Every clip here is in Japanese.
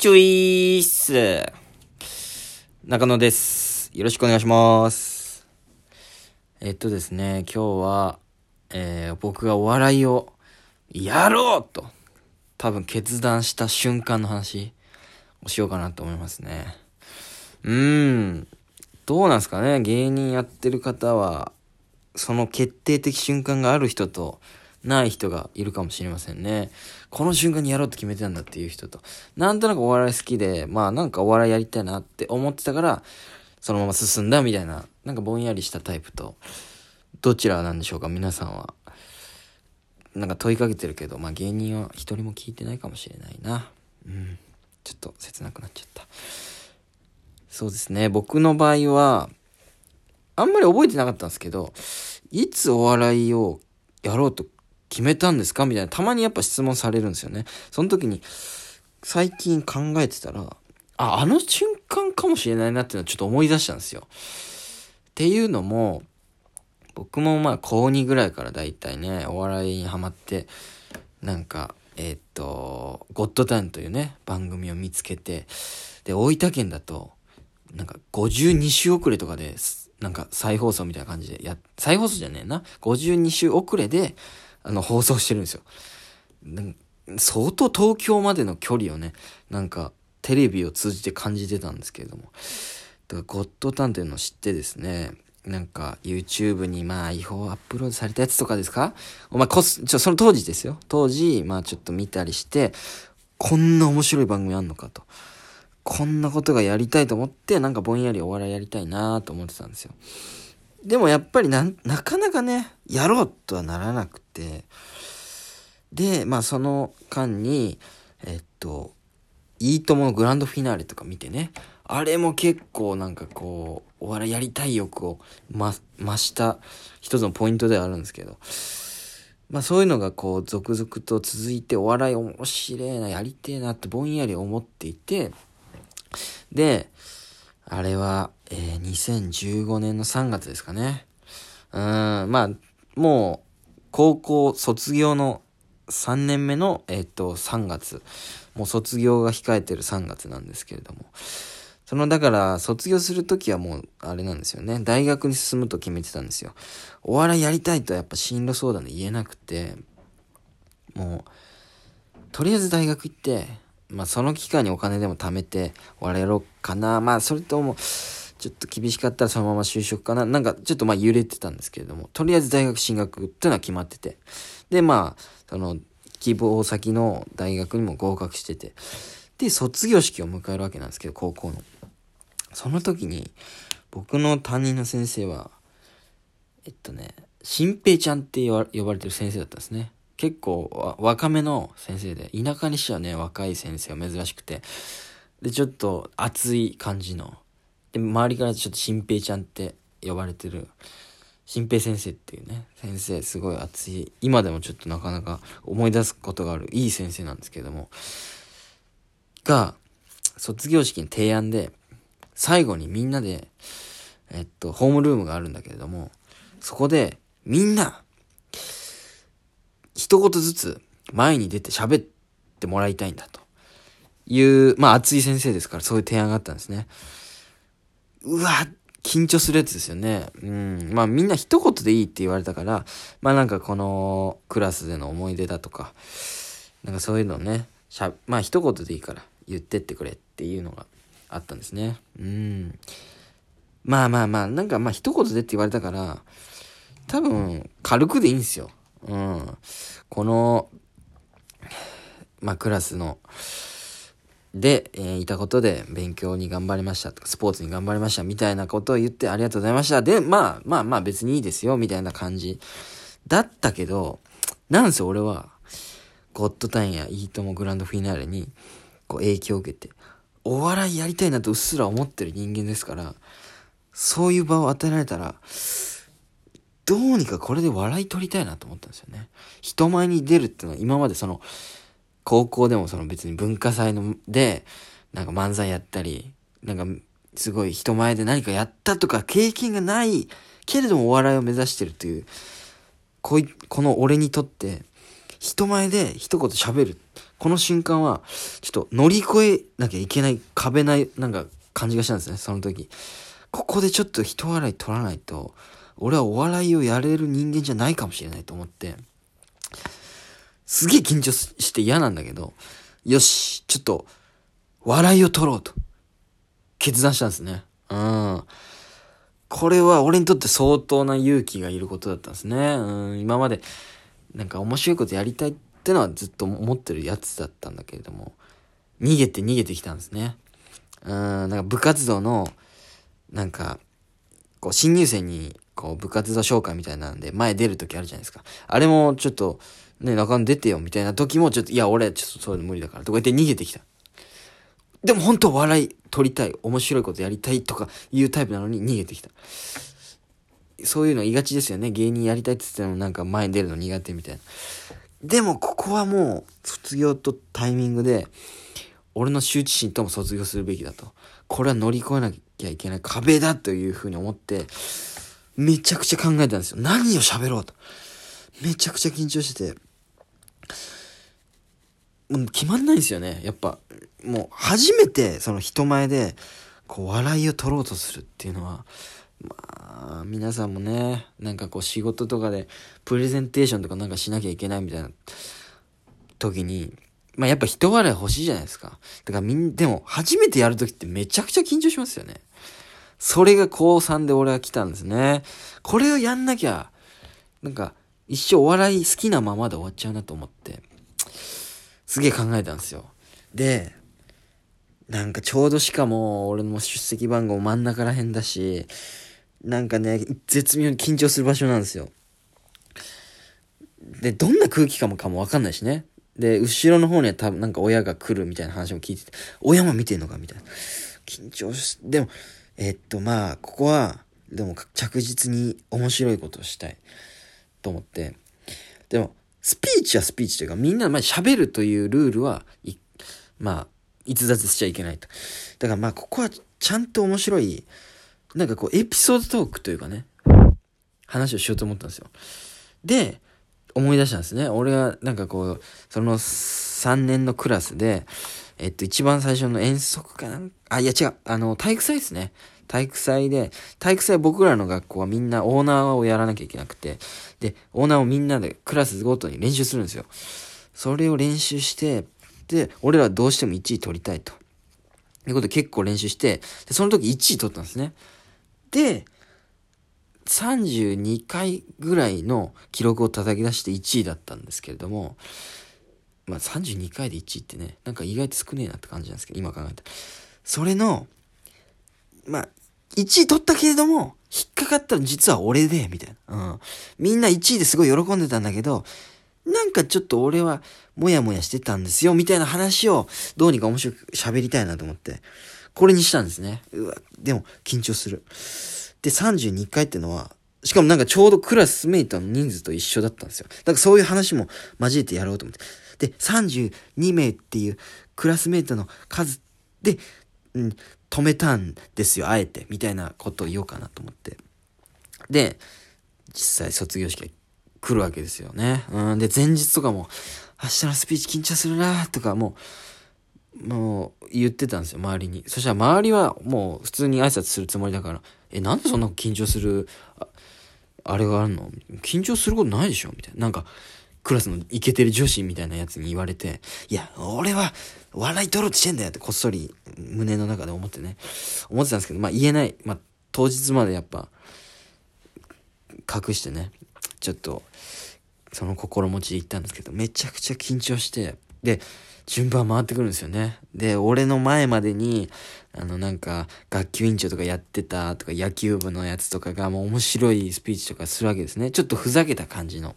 チュイース中野です。よろしくお願いします。えっとですね、今日は、えー僕がお笑いをやろうと、多分決断した瞬間の話をしようかなと思いますね。うーん。どうなんすかね芸人やってる方は、その決定的瞬間がある人と、ない人がいるかもしれませんね。この瞬間にやろうと決めてたんだっていう人と。なんとなくお笑い好きで、まあなんかお笑いやりたいなって思ってたから、そのまま進んだみたいな、なんかぼんやりしたタイプと、どちらなんでしょうか皆さんは。なんか問いかけてるけど、まあ芸人は一人も聞いてないかもしれないな。うん。ちょっと切なくなっちゃった。そうですね。僕の場合は、あんまり覚えてなかったんですけど、いつお笑いをやろうと決めたんですか？みたいな、たまにやっぱ質問されるんですよね。その時に、最近考えてたら、あ、あの瞬間かもしれないなっていうのをちょっと思い出したんですよ。っていうのも、僕もまあ高2ぐらいからだいたいね、お笑いにハマって、なんか、えーっと、ゴッドタウンというね、番組を見つけて、で、大分県だと、なんか52週遅れとかで、なんか再放送みたいな感じでや、再放送じゃねえな。52週遅れで、あの、放送してるんですよ。相当東京までの距離をね、なんか、テレビを通じて感じてたんですけれども。だから、ゴッドタンというのを知ってですね、なんか、YouTube にまあ、違法アップロードされたやつとかですか？お前こす、ちょ、その当時ですよ。当時、まあちょっと見たりして、こんな面白い番組あんのかと。こんなことがやりたいと思って、なんかぼんやりお笑いやりたいなと思ってたんですよ。でもやっぱりな、なかなかね、やろうとはならなくて、で、まあその間に、えっと、いいとものグランドフィナーレとか見てね、あれも結構なんかこう、お笑いやりたい欲を、ま、増した一つのポイントではあるんですけど、まあそういうのがこう続々と続いてお笑い面白いな、やりてえなってぼんやり思っていて、で、あれは、えー2015年の3月ですかね。うん、まあ、もう、高校卒業の3年目の、えっと、3月。もう卒業が控えてる3月なんですけれども。その、だから、卒業するときはもう、あれなんですよね。大学に進むと決めてたんですよ。お笑いやりたいとやっぱ進路相談で言えなくて、もう、とりあえず大学行って、まあその期間にお金でも貯めて、お笑いやろかな。まあそれとも、ちょっと厳しかったらそのまま就職かな。なんかちょっとまあ揺れてたんですけれども、とりあえず大学進学っていうのは決まってて。で、まあ、その、希望先の大学にも合格してて。で、卒業式を迎えるわけなんですけど、高校の。その時に、僕の担任の先生は、えっとね、新平ちゃんって呼ばれてる先生だったんですね。結構若めの先生で、田舎にしてはね、若い先生は珍しくて、で、ちょっと熱い感じの、で、周りからちょっと新平ちゃんって呼ばれてる、新平先生っていうね、先生、すごい熱い、今でもちょっとなかなか思い出すことがある、いい先生なんですけども、が、卒業式に提案で、最後にみんなで、えっと、ホームルームがあるんだけれども、そこで、みんな、一言ずつ前に出て喋ってもらいたいんだという、まあ熱い先生ですからそういう提案があったんですね。うわ、緊張するやつですよね。うん。まあみんな一言でいいって言われたから、まあなんかこのクラスでの思い出だとか、なんかそういうのをね、しゃ、まあ一言でいいから言ってってくれっていうのがあったんですね。うん。まあまあまあ、なんかまあ一言でって言われたから、多分軽くでいいんですよ。うん。この、まあクラスの、で、えーいたことで勉強に頑張りましたとか、スポーツに頑張りましたみたいなことを言ってありがとうございました。で、まあまあまあ別にいいですよみたいな感じだったけど、なんせ俺は、ゴッドタンやいいともグランドフィナーレにこう影響を受けて、お笑いやりたいなとうっすら思ってる人間ですから、そういう場を与えられたら、どうにかこれで笑い取りたいなと思ったんですよね。人前に出るっていうのは今までその、高校でもその別に文化祭ので、なんか漫才やったり、なんかすごい人前で何かやったとか経験がないけれどもお笑いを目指してるという、こい、この俺にとって、人前で一言喋るこの瞬間は、ちょっと乗り越えなきゃいけない壁ない、なんか感じがしたんですね、その時。ここでちょっと人笑い取らないと、俺はお笑いをやれる人間じゃないかもしれないと思って、すげえ緊張して嫌なんだけど、よし、ちょっと、笑いを取ろうと、決断したんですね。うん。これは俺にとって相当な勇気がいることだったんですね。うん、今まで、なんか面白いことやりたいってのはずっと思ってるやつだったんだけれども、逃げて逃げてきたんですね。うん、なんか部活動の、なんか、こう、新入生に、こう、部活動紹介みたいなんで、前出るときあるじゃないですか。あれも、ちょっと、ね、中野出てよ、みたいな時も、ちょっと、いや、俺、ちょっとそういうの無理だから、とか言って逃げてきた。でも本当笑い取りたい、面白いことやりたいとかいうタイプなのに逃げてきた。そういうの言いがちですよね。芸人やりたいって言ってもなんか前に出るの苦手みたいな。でもここはもう卒業とタイミングで、俺の羞恥心とも卒業するべきだと。これは乗り越えなきゃいけない壁だというふうに思って、めちゃくちゃ考えたんですよ。何を喋ろうと。めちゃくちゃ緊張してて。もう決まんないんですよね。やっぱ、もう初めてその人前で、こう笑いを取ろうとするっていうのは、まあ、皆さんもね、なんかこう仕事とかでプレゼンテーションとかなんかしなきゃいけないみたいな時に、まあやっぱ人笑い欲しいじゃないですか。だからみん、でも初めてやる時ってめちゃくちゃ緊張しますよね。それが高3で俺は来たんですね。これをやんなきゃ、なんか一生お笑い好きなままで終わっちゃうなと思って、すげえ考えたんですよ。で、なんかちょうどしかも俺の出席番号真ん中ら辺だし、なんかね、絶妙に緊張する場所なんですよ。で、どんな空気感もかもわかんないしね。で、後ろの方には多分なんか親が来るみたいな話も聞いてて、親も見てんのかみたいな。緊張し、でも、えっと、まあ、ここは、でも着実に面白いことをしたいと思って。でも、スピーチはスピーチというか、みんな、まあ、喋るというルールは、まあ、逸脱しちゃいけないと。だからまあ、ここはちゃんと面白い、なんかこう、エピソードトークというかね、話をしようと思ったんですよ。で、思い出したんですね。俺は、なんかこう、その3年のクラスで、えっと、一番最初の遠足かな？あ、いや違う、あの、体育祭ですね。体育祭で、体育祭僕らの学校はみんなオーナーをやらなきゃいけなくて、で、オーナーをみんなでクラスごとに練習するんですよ。それを練習して、で、俺らはどうしても1位取りたいと。いうことで結構練習して、で、その時1位取ったんですね。で、32回ぐらいの記録を叩き出して1位だったんですけれども、まあ32回で1位ってね、なんか意外と少ねえなって感じなんですけど、今考えたら。それの、まあ、1位取ったけれども、引っかかったの実は俺で、みたいな。うん。みんな1位ですごい喜んでたんだけど、なんかちょっと俺はもやもやしてたんですよ、みたいな話をどうにか面白く喋りたいなと思って、これにしたんですね。うわ、でも緊張する。で、32回ってのは、しかもなんかちょうどクラスメイトの人数と一緒だったんですよ。だからそういう話も交えてやろうと思って。で、32名っていうクラスメイトの数で、うん、止めたんですよ、あえて。みたいなことを言おうかなと思って。で、実際卒業式来るわけですよね。うん、で、前日とかも、明日のスピーチ緊張するなとかもう、もう言ってたんですよ、周りに。そしたら周りはもう普通に挨拶するつもりだから、え、なんでそんな緊張する、ああれがあるの？緊張することないでしょ？みたいな。なんか、クラスのイケてる女子みたいなやつに言われて、いや、俺は笑い取ろうとしてんだよってこっそり胸の中で思ってね、思ってたんですけど、まあ言えない。まあ当日までやっぱ、隠してね、ちょっと、その心持ちで行ったんですけど、めちゃくちゃ緊張して、で、順番回ってくるんですよね。で、俺の前までに、あの、なんか、学級委員長とかやってたとか、野球部のやつとかが、もう面白いスピーチとかするわけですね。ちょっとふざけた感じの。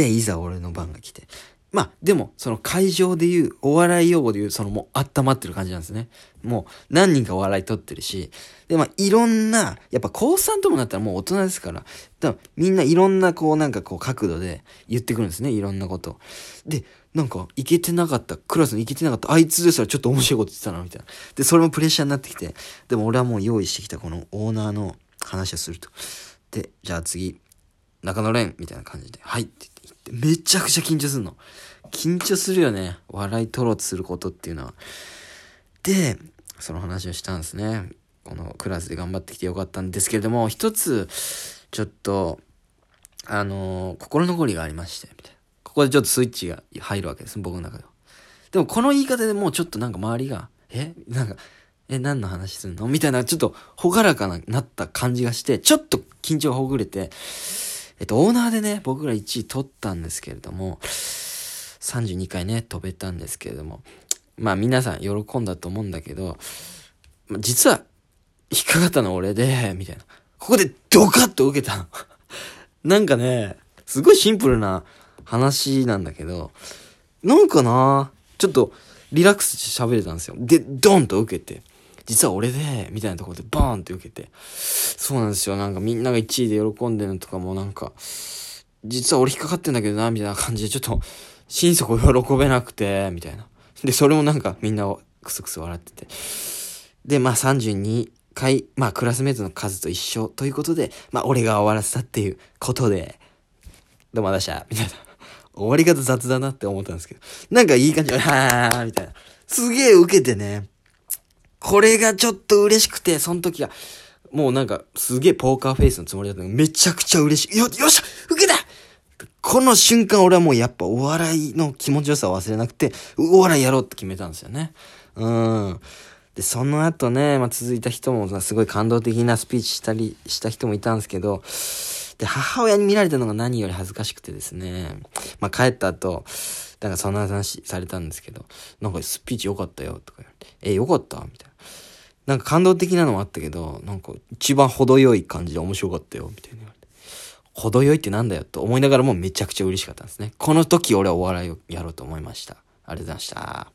で、いざ俺の番が来て。まあ、でも、その会場で言う、お笑い用語で言う、そのもう温まってる感じなんですね。もう、何人かお笑い取ってるし、で、まあ、いろんな、やっぱ高3ともなったらもう大人ですから、だからみんないろんなこう、なんかこう、角度で言ってくるんですね、いろんなこと。で、なんか、いけてなかった、クラスにいけてなかった、あいつですらちょっと面白いこと言ってたな、みたいな。で、それもプレッシャーになってきて、でも俺はもう用意してきたこのオーナーの話をすると。で、じゃあ次、中野蓮みたいな感じで、はいってってめちゃくちゃ緊張するの。緊張するよね。笑い取ろうとすることっていうのは。で、その話をしたんですね。このクラスで頑張ってきてよかったんですけれども、一つ、ちょっと、あのー、心残りがありまして、みたいな。ここでちょっとスイッチが入るわけです、僕の中では。でもこの言い方でもうちょっとなんか周りが、え？なんか、え、何の話するの？みたいな、ちょっと、ほがらかな、なった感じがして、ちょっと緊張ほぐれて、えっと、オーナーでね、僕ら1位取ったんですけれども、32回ね、飛べたんですけれども、まあ皆さん喜んだと思うんだけど、実は、引っかかったの俺で、みたいな。ここでドカッと受けたの。なんかね、すごいシンプルな話なんだけど、なんかなちょっとリラックスして喋れたんですよ。で、ドンと受けて。実は俺で、みたいなところでバーンって受けて。そうなんですよ。なんかみんなが1位で喜んでるのとかもなんか、実は俺引っかかってんだけどな、みたいな感じでちょっと、心底喜べなくて、みたいな。で、それもなんかみんなクスクス笑ってて。で、まあ32回、まあクラスメートの数と一緒ということで、まあ俺が終わらせたっていうことで、どうもありがとうございました、みたいな。終わり方雑だなって思ったんですけど。なんかいい感じで、はーみたいな。すげえ受けてね。これがちょっと嬉しくて、その時は、もうなんか、すげえポーカーフェイスのつもりだったのめちゃくちゃ嬉しい。よ、よっしゃ受けたこの瞬間俺はもうやっぱお笑いの気持ちよさを忘れなくて、お笑いやろうって決めたんですよね。うん。で、その後ね、まあ、続いた人もすごい感動的なスピーチしたりした人もいたんですけど、で、母親に見られたのが何より恥ずかしくてですね、まあ、帰った後、だからそんな話されたんですけど、なんかスピーチ良かったよとか言われて、え、良かったみたいな。なんか感動的なのもあったけど、なんか一番程よい感じで面白かったよ、みたいな言われて。程よいってなんだよと思いながらもめちゃくちゃ嬉しかったんですね。この時俺はお笑いをやろうと思いました。ありがとうございました。